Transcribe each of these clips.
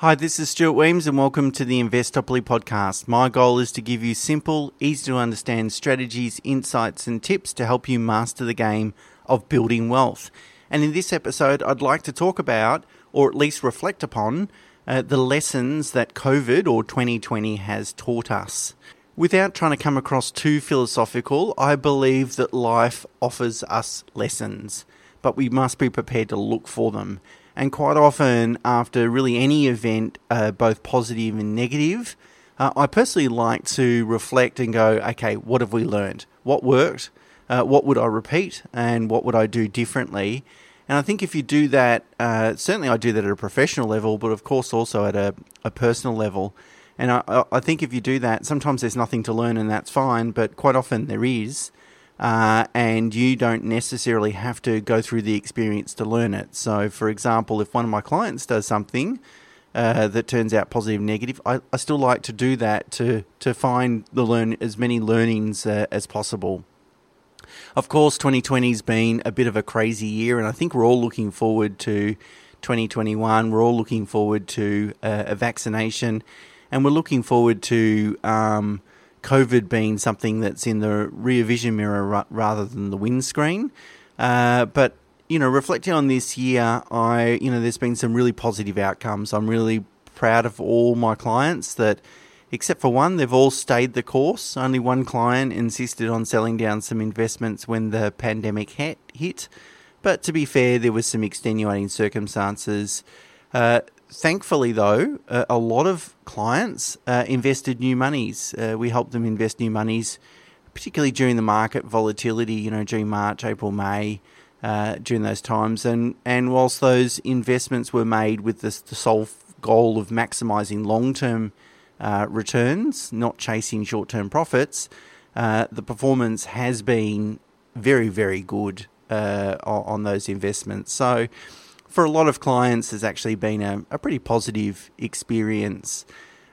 Hi, this is Stuart Wemyss, and welcome to the Investopoly podcast. My goal is to give you simple, easy to understand strategies, insights, and tips to help you master the game of building wealth. And in this episode, I'd like to talk about, or at least reflect upon, uh, the lessons that COVID or 2020 has taught us. Without trying to come across too philosophical, I believe that life offers us lessons, but we must be prepared to look for them. And quite often, after really any event, uh, both positive and negative, uh, I personally like to reflect and go, okay, what have we learned? What worked? Uh, what would I repeat? And what would I do differently? And I think if you do that, uh, certainly I do that at a professional level, but of course also at a, a personal level. And I, I think if you do that, sometimes there's nothing to learn and that's fine, but quite often there is uh, and you don't necessarily have to go through the experience to learn it. So, for example, if one of my clients does something uh, that turns out positive, negative, I, I, still like to do that to to find the learn as many learnings uh, as possible. Of course, 2020's been a bit of a crazy year, and I think we're all looking forward to 2021. We're all looking forward to uh, a vaccination, and we're looking forward to um, COVID being something that's in the rear vision mirror ra- rather than the windscreen. Uh, but you know, reflecting on this year, I you know, there's been some really positive outcomes. I'm really proud of all my clients that, except for one, they've all stayed the course. Only one client insisted on selling down some investments when the pandemic hit. But to be fair, there was some extenuating circumstances. Uh, thankfully, though, uh, a lot of clients uh, invested new monies. Uh, we helped them invest new monies, particularly during the market volatility. You know, during March, April, May, uh, during those times. And and whilst those investments were made with the, sole goal of maximising long term uh, returns, not chasing short term profits, uh, the performance has been very very good on those investments. So for a lot of clients has actually been a, a pretty positive experience.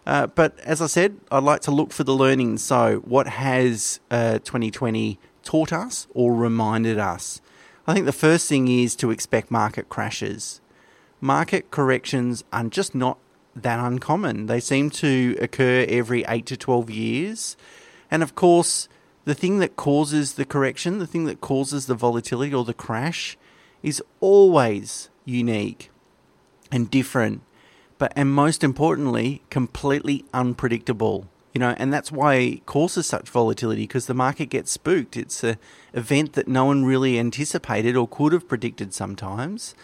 Uh, but as I said, I'd like to look for the learning. So, what has uh, 2020 taught us or reminded us? I think the first thing is to expect market crashes. Market corrections are just not that uncommon. They seem to occur every 8 to 12 years. And of course, the thing that causes the correction, the thing that causes the volatility or the crash, is always unique and different, but and most importantly, completely unpredictable. You know, and that's why it causes such volatility because the market gets spooked. It's an event that no one really anticipated or could have predicted sometimes.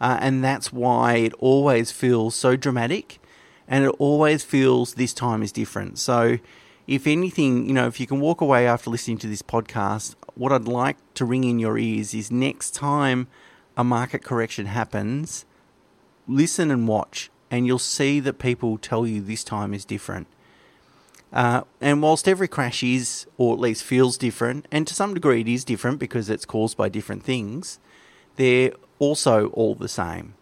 Uh, and that's why it always feels so dramatic and it always feels this time is different. So, if anything, you know, if you can walk away after listening to this podcast, what I'd like to ring in your ears is next time a market correction happens, listen and watch, and you'll see that people tell you this time is different. Uh, and whilst every crash is, or at least feels different, and to some degree it is different because it's caused by different things, they're also all the same.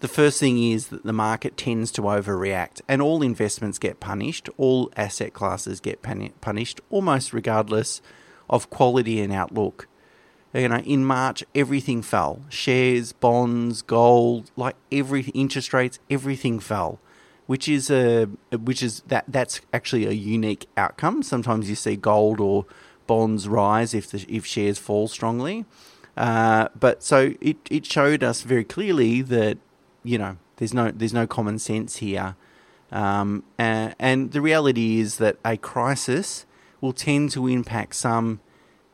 The first thing is that the market tends to overreact, and all investments get punished, all asset classes get punished, almost regardless of quality and outlook you know, in March, everything fell. Shares, bonds, gold, like every interest rates, everything fell, which is a which is that that's actually a unique outcome. Sometimes you see gold or bonds rise if the if shares fall strongly. Uh, but so it it showed us very clearly that you know there's no there's no common sense here, um, and, and the reality is that a crisis will tend to impact some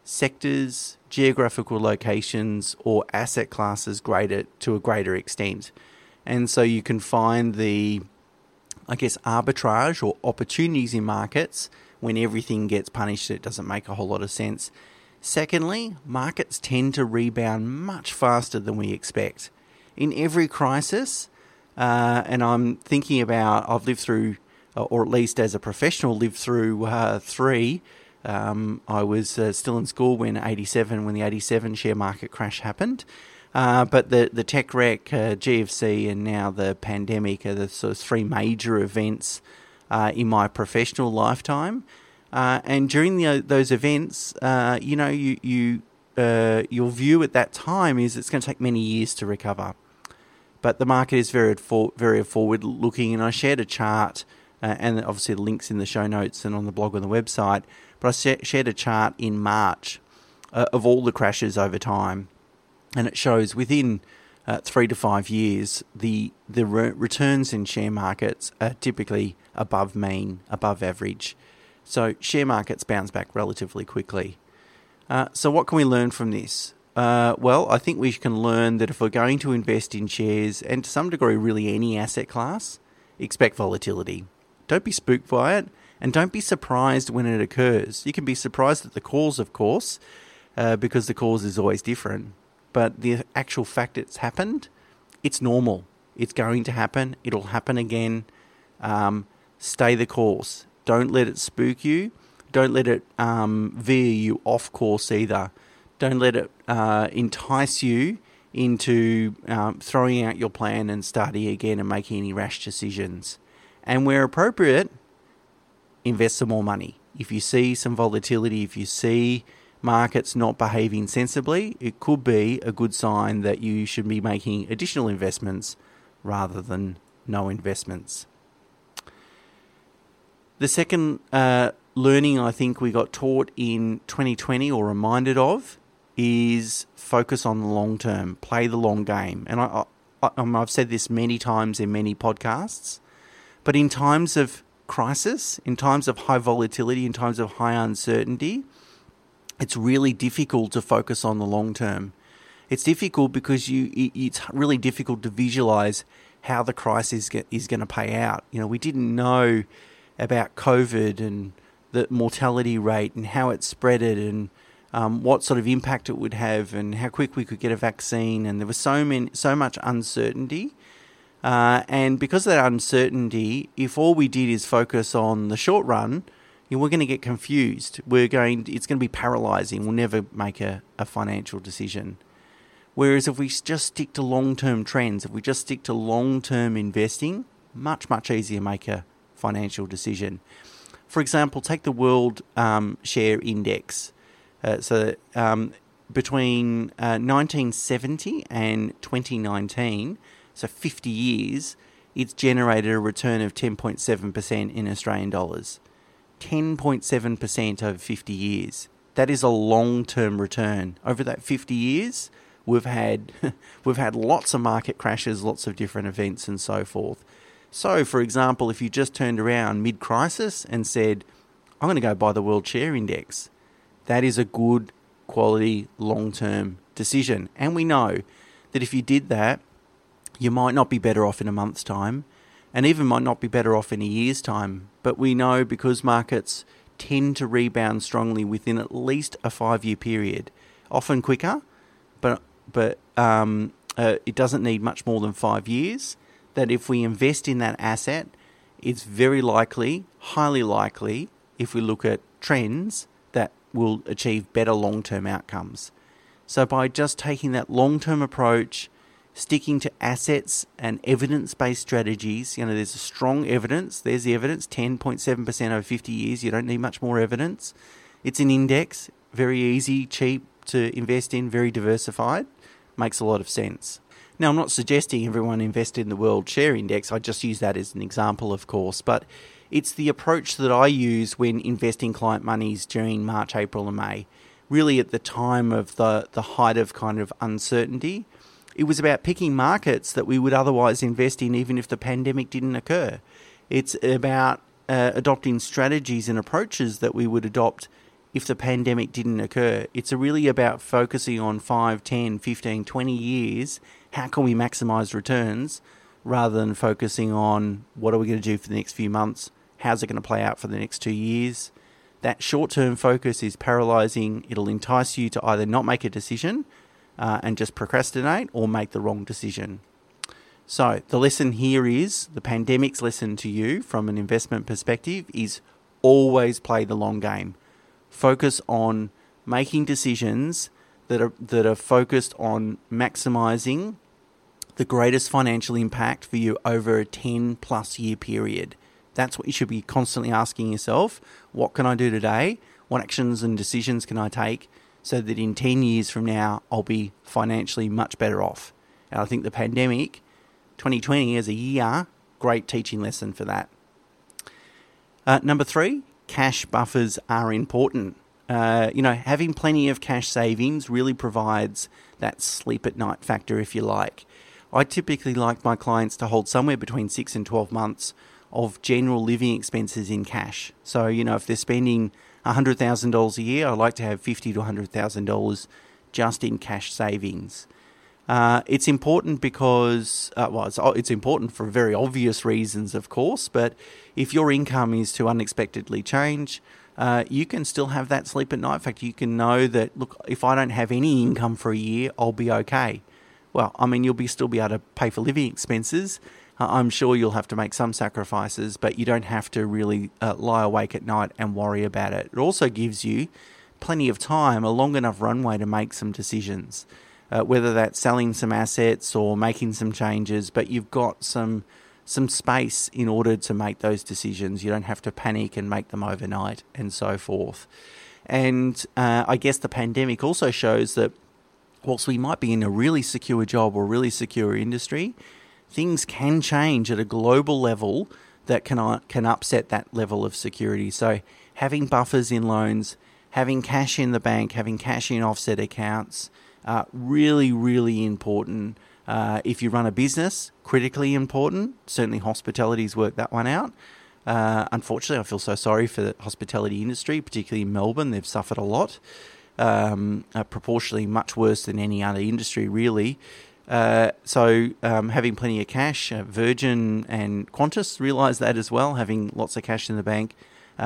sectors, geographical locations, or asset classes greater to a greater extent. And so you can find the, I guess, arbitrage or opportunities in markets when everything gets punished. It doesn't make a whole lot of sense. Secondly, markets tend to rebound much faster than we expect. In every crisis, uh, and I'm thinking about, I've lived through, or at least as a professional, lived through uh, three um, I was uh, still in school when 87, when the 87 share market crash happened. Uh, but the, the tech wreck, uh, GFC, and now the pandemic are the sort of three major events uh, in my professional lifetime. Uh, and during the, those events, uh, you know, you, you your view at that time is it's going to take many years to recover. but the market is very for, very forward looking. And I shared a chart, uh, and obviously the links in the show notes and on the blog on the website. But I shared a chart in March uh, of all the crashes over time, and it shows within uh, three to five years the the re- returns in share markets are typically above mean, above average. So share markets bounce back relatively quickly. Uh, so what can we learn from this? Uh, well, I think we can learn that if we're going to invest in shares, and to some degree, really any asset class, expect volatility. Don't be spooked by it, and don't be surprised when it occurs. You can be surprised at the cause, of course, uh, because the cause is always different. But the actual fact it's happened, it's normal. It's going to happen. It'll happen again. Um, stay the course. Don't let it spook you. Don't let it um, veer you off course either. Don't let it uh, entice you into um, throwing out your plan and starting again and making any rash decisions. And where appropriate, invest some more money. If you see some volatility, if you see markets not behaving sensibly, it could be a good sign that you should be making additional investments rather than no investments. The second uh, learning I think we got taught in 2020 or reminded of is focus on the long term, play the long game. And I, I, I've said this many times in many podcasts, but in times of crisis, in times of high volatility, in times of high uncertainty, it's really difficult to focus on the long term. It's difficult because you it's really difficult to visualize how the crisis is going to pay out. You know, we didn't know about COVID and the mortality rate and how it spreaded and um, what sort of impact it would have and how quick we could get a vaccine. And there was so many, so much uncertainty. Uh, and because of that uncertainty, if all we did is focus on the short run, we're going to get confused. We're going, it's going to be paralyzing. We'll never make a, a financial decision. Whereas if we just stick to long term trends, if we just stick to long term investing, much, much easier to make a financial decision. For example, take the World um, Share Index. Uh, so um, between uh, 1970 and 2019, so 50 years, it's generated a return of 10.7% in Australian dollars. 10.7% over 50 years. That is a long-term return. Over that 50 years, we've had we've had lots of market crashes, lots of different events and so forth. So, for example, if you just turned around mid-crisis and said, "I'm going to go buy the World Share Index," that is a good quality long term decision. And we know that if you did that, you might not be better off in a month's time and even might not be better off in a year's time. But we know because markets tend to rebound strongly within at least a five year period, often quicker, but, but um, uh, it doesn't need much more than five years. That if we invest in that asset, it's very likely, highly likely, if we look at trends, that will achieve better long term outcomes. So, by just taking that long term approach, sticking to assets and evidence based strategies, you know, there's a strong evidence, there's the evidence 10.7% over 50 years, you don't need much more evidence. It's an index, very easy, cheap to invest in, very diversified, makes a lot of sense. Now, I'm not suggesting everyone invest in the World Share Index, I just use that as an example, of course, but it's the approach that I use when investing client monies during March, April, and May. Really, at the time of the, the height of kind of uncertainty, it was about picking markets that we would otherwise invest in even if the pandemic didn't occur. It's about uh, adopting strategies and approaches that we would adopt if the pandemic didn't occur. It's really about focusing on 5, 10, 15, 20 years. How can we maximize returns rather than focusing on what are we going to do for the next few months How's it going to play out for the next two years? That short term focus is paralyzing. It'll entice you to either not make a decision uh, and just procrastinate or make the wrong decision. So, the lesson here is the pandemic's lesson to you from an investment perspective is always play the long game. Focus on making decisions that are, that are focused on maximizing the greatest financial impact for you over a 10 plus year period. That's what you should be constantly asking yourself. What can I do today? What actions and decisions can I take so that in 10 years from now, I'll be financially much better off? And I think the pandemic 2020 as a year, great teaching lesson for that. Uh, number three, cash buffers are important. Uh, you know, having plenty of cash savings really provides that sleep at night factor, if you like. I typically like my clients to hold somewhere between six and 12 months of general living expenses in cash. So, you know, if they're spending $100,000 a year, I like to have fifty to $100,000 just in cash savings. Uh, it's important because, uh, well, it's, it's, important for very obvious reasons, of course, but if your income is to unexpectedly change, uh, you can still have that sleep at night. In fact, you can know that, look, if I don't have any income for a year, I'll be okay. Well, I mean, you'll be still be able to pay for living expenses. Uh, I'm sure you'll have to make some sacrifices, but you don't have to really uh, lie awake at night and worry about it. It also gives you plenty of time, a long enough runway to make some decisions uh, whether that's selling some assets or making some changes, but you've got some some space in order to make those decisions. You don't have to panic and make them overnight and so forth. And uh, I guess the pandemic also shows that whilst we might be in a really secure job or really secure industry, things can change at a global level that can uh, can upset that level of security. So having buffers in loans, having cash in the bank, having cash in offset accounts, uh, really, really important. Uh, if you run a business, critically important. Certainly, hospitality's worked that one out. Uh, unfortunately, I feel so sorry for the hospitality industry, particularly in Melbourne. They've suffered a lot, um, uh, proportionally much worse than any other industry, really. Uh, so, um, having plenty of cash, uh, Virgin and Qantas realised that as well. Having lots of cash in the bank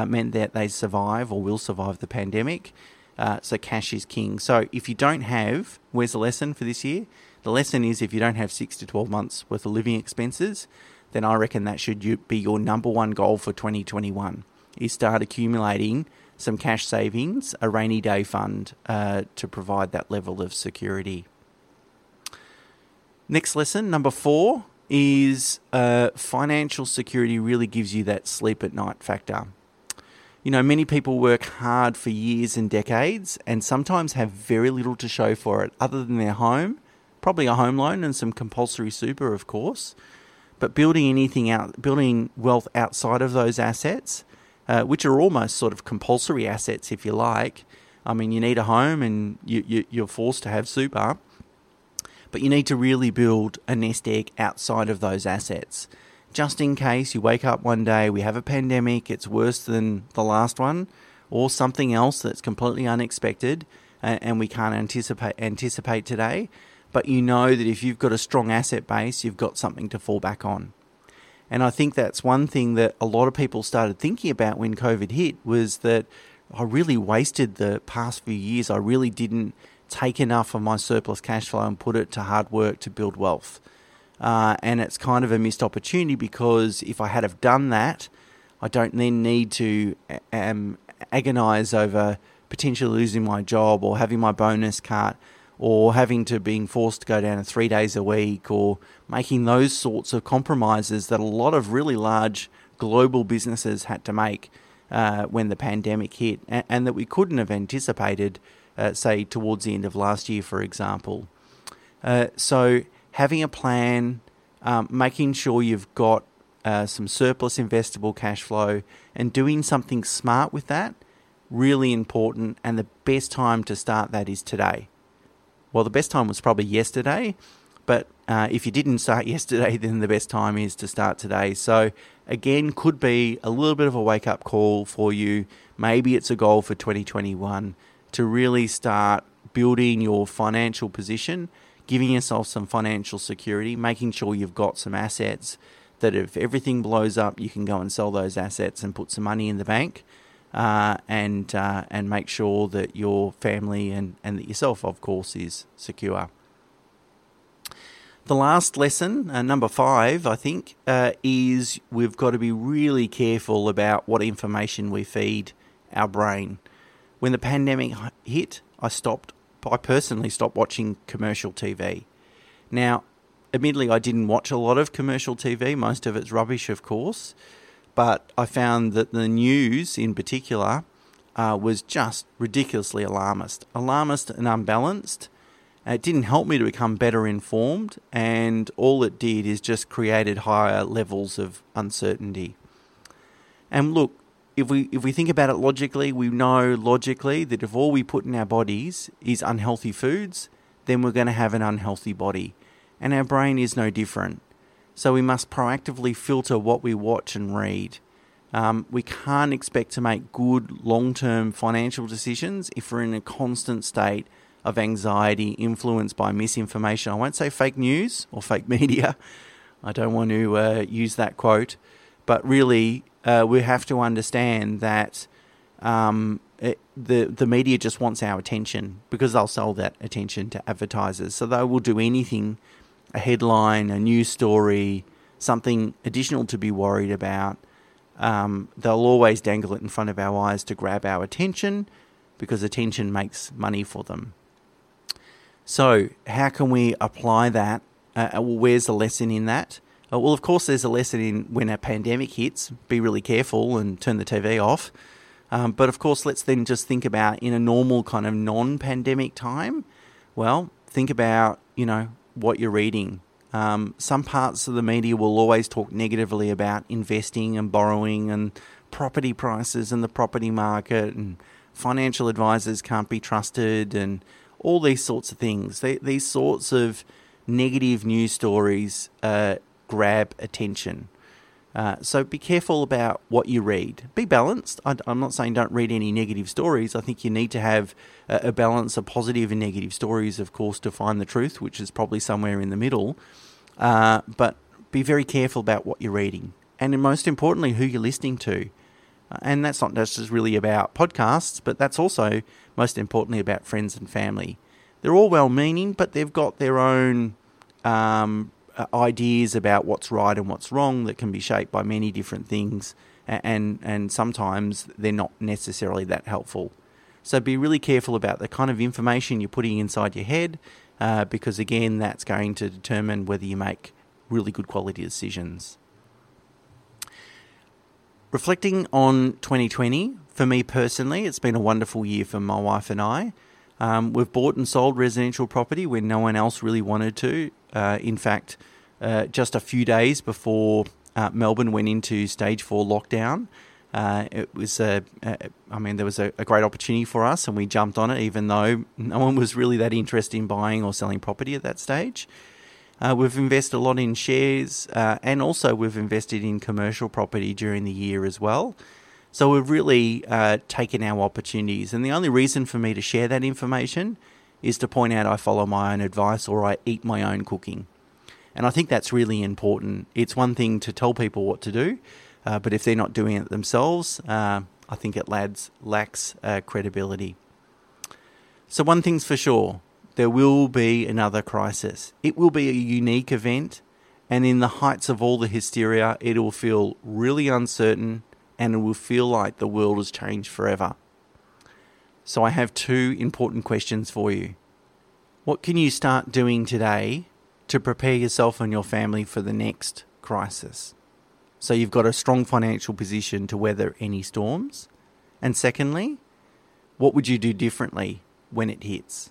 meant that they survive or will survive the pandemic. Uh, so cash is king. So if you don't have, where's the lesson for this year? The lesson is if you don't have six to 12 months worth of living expenses, then I reckon that should be your number one goal for 2021 is start accumulating some cash savings, a rainy day fund uh, to provide that level of security. Next lesson, number four, is uh, financial security really gives you that sleep at night factor. You know, many people work hard for years and decades and sometimes have very little to show for it other than their home, probably a home loan and some compulsory super, of course. But building anything out, building wealth outside of those assets, uh, which are almost sort of compulsory assets, if you like. I mean, you need a home and you, you, you're forced to have super, but you need to really build a nest egg outside of those assets just in case you wake up one day, we have a pandemic, it's worse than the last one, or something else that's completely unexpected and, and we can't anticipate anticipate today. But you know that if you've got a strong asset base, you've got something to fall back on. And I think that's one thing that a lot of people started thinking about when COVID hit was that I really wasted the past few years. I really didn't take enough of my surplus cash flow and put it to hard work to build wealth. Uh, and it's kind of a missed opportunity because if I had have done that, I don't then need to um, agonize over potentially losing my job or having my bonus cut or having to being forced to go down to three days a week or making those sorts of compromises that a lot of really large global businesses had to make uh, when the pandemic hit and, and, that we couldn't have anticipated, uh, say, towards the end of last year, for example. Uh, so having a plan, um, making sure you've got uh, some surplus investable cash flow, and doing something smart with that, really important. And the best time to start that is today. Well, the best time was probably yesterday, but uh, if you didn't start yesterday, then the best time is to start today. So, again, could be a little bit of a wake up call for you. Maybe it's a goal for 2021 to really start building your financial position giving yourself some financial security, making sure you've got some assets that if everything blows up, you can go and sell those assets and put some money in the bank. Uh, and uh, and make sure that your family and, and that yourself, of course, is secure. The last lesson, uh, number five, I think, uh, is we've got to be really careful about what information we feed our brain. When the pandemic hit, I stopped I personally stopped watching commercial TV. Now, admittedly, I didn't watch a lot of commercial TV. Most of it's rubbish, of course. But I found that the news, in particular, uh, was just ridiculously alarmist, alarmist and unbalanced. It didn't help me to become better informed, and all it did is just created higher levels of uncertainty. And look, if we if we think about it logically, we know logically that if all we put in our bodies is unhealthy foods, then we're going to have an unhealthy body. And our brain is no different. So we must proactively filter what we watch and read. Um, we can't expect to make good long term financial decisions if we're in a constant state of anxiety influenced by misinformation. I won't say fake news or fake media. I don't want to uh, use that quote. But really, uh, we have to understand that um, it, the the media just wants our attention because they'll sell that attention to advertisers. So they will do anything, a headline, a news story, something additional to be worried about. Um, they'll always dangle it in front of our eyes to grab our attention because attention makes money for them. So, how can we apply that? Uh, well, where's the lesson in that? Uh, well, of course, there's a lesson in when a pandemic hits, be really careful and turn the TV off. Um, but of course, let's then just think about in a normal kind of non pandemic time. Well, think about, you know, what you're reading. Um, some parts of the media will always talk negatively about investing and borrowing and property prices and the property market and financial advisors can't be trusted and all these sorts of things. They, these sorts of negative news stories uh, grab attention. Uh, so be careful about what you read. Be balanced. I, am not saying don't read any negative stories. I think you need to have a, a, balance of positive and negative stories, of course, to find the truth, which is probably somewhere in the middle. Uh, but be very careful about what you're reading, and most importantly, who you're listening to. Uh, and that's not just really about podcasts, but that's also most importantly about friends and family. They're all well-meaning, but they've got their own um, ideas about what's right and what's wrong that can be shaped by many different things, and and sometimes they're not necessarily that helpful. So be really careful about the kind of information you're putting inside your head, uh, because again, that's going to determine whether you make really good quality decisions. Reflecting on 2020, for me personally, it's been a wonderful year for my wife and I. Um, we've bought and sold residential property when no one else really wanted to. Uh, in fact, uh, just a few days before uh, Melbourne went into stage four lockdown, uh, it was a, a, I mean, there was a, a, great opportunity for us, and we jumped on it, even though no one was really that interested in buying or selling property at that stage. Uh, we've invested a lot in shares, uh, and also we've invested in commercial property during the year as well. So we've really taken our opportunities. And the only reason for me to share that information is to point out I follow my own advice or I eat my own cooking. And I think that's really important. It's one thing to tell people what to do, uh, but if they're not doing it themselves, uh, I think it lads, lacks uh, credibility. So, one thing's for sure there will be another crisis. It will be a unique event, and in the heights of all the hysteria, it will feel really uncertain and it will feel like the world has changed forever. So, I have two important questions for you. What can you start doing today to prepare yourself and your family for the next crisis? So, you've got a strong financial position to weather any storms. And secondly, what would you do differently when it hits?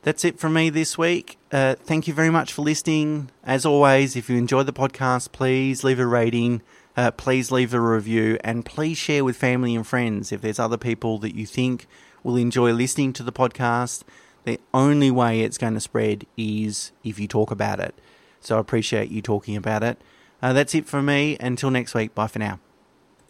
That's it from me this week. Uh, thank you very much for listening. As always, if you enjoy the podcast, please leave a rating uh, please leave a review and please share with family and friends if there's other people that you think will enjoy listening to the podcast. The only way it's going to spread is if you talk about it. So I appreciate you talking about it. Uh, that's it for me. Until next week. Bye for now.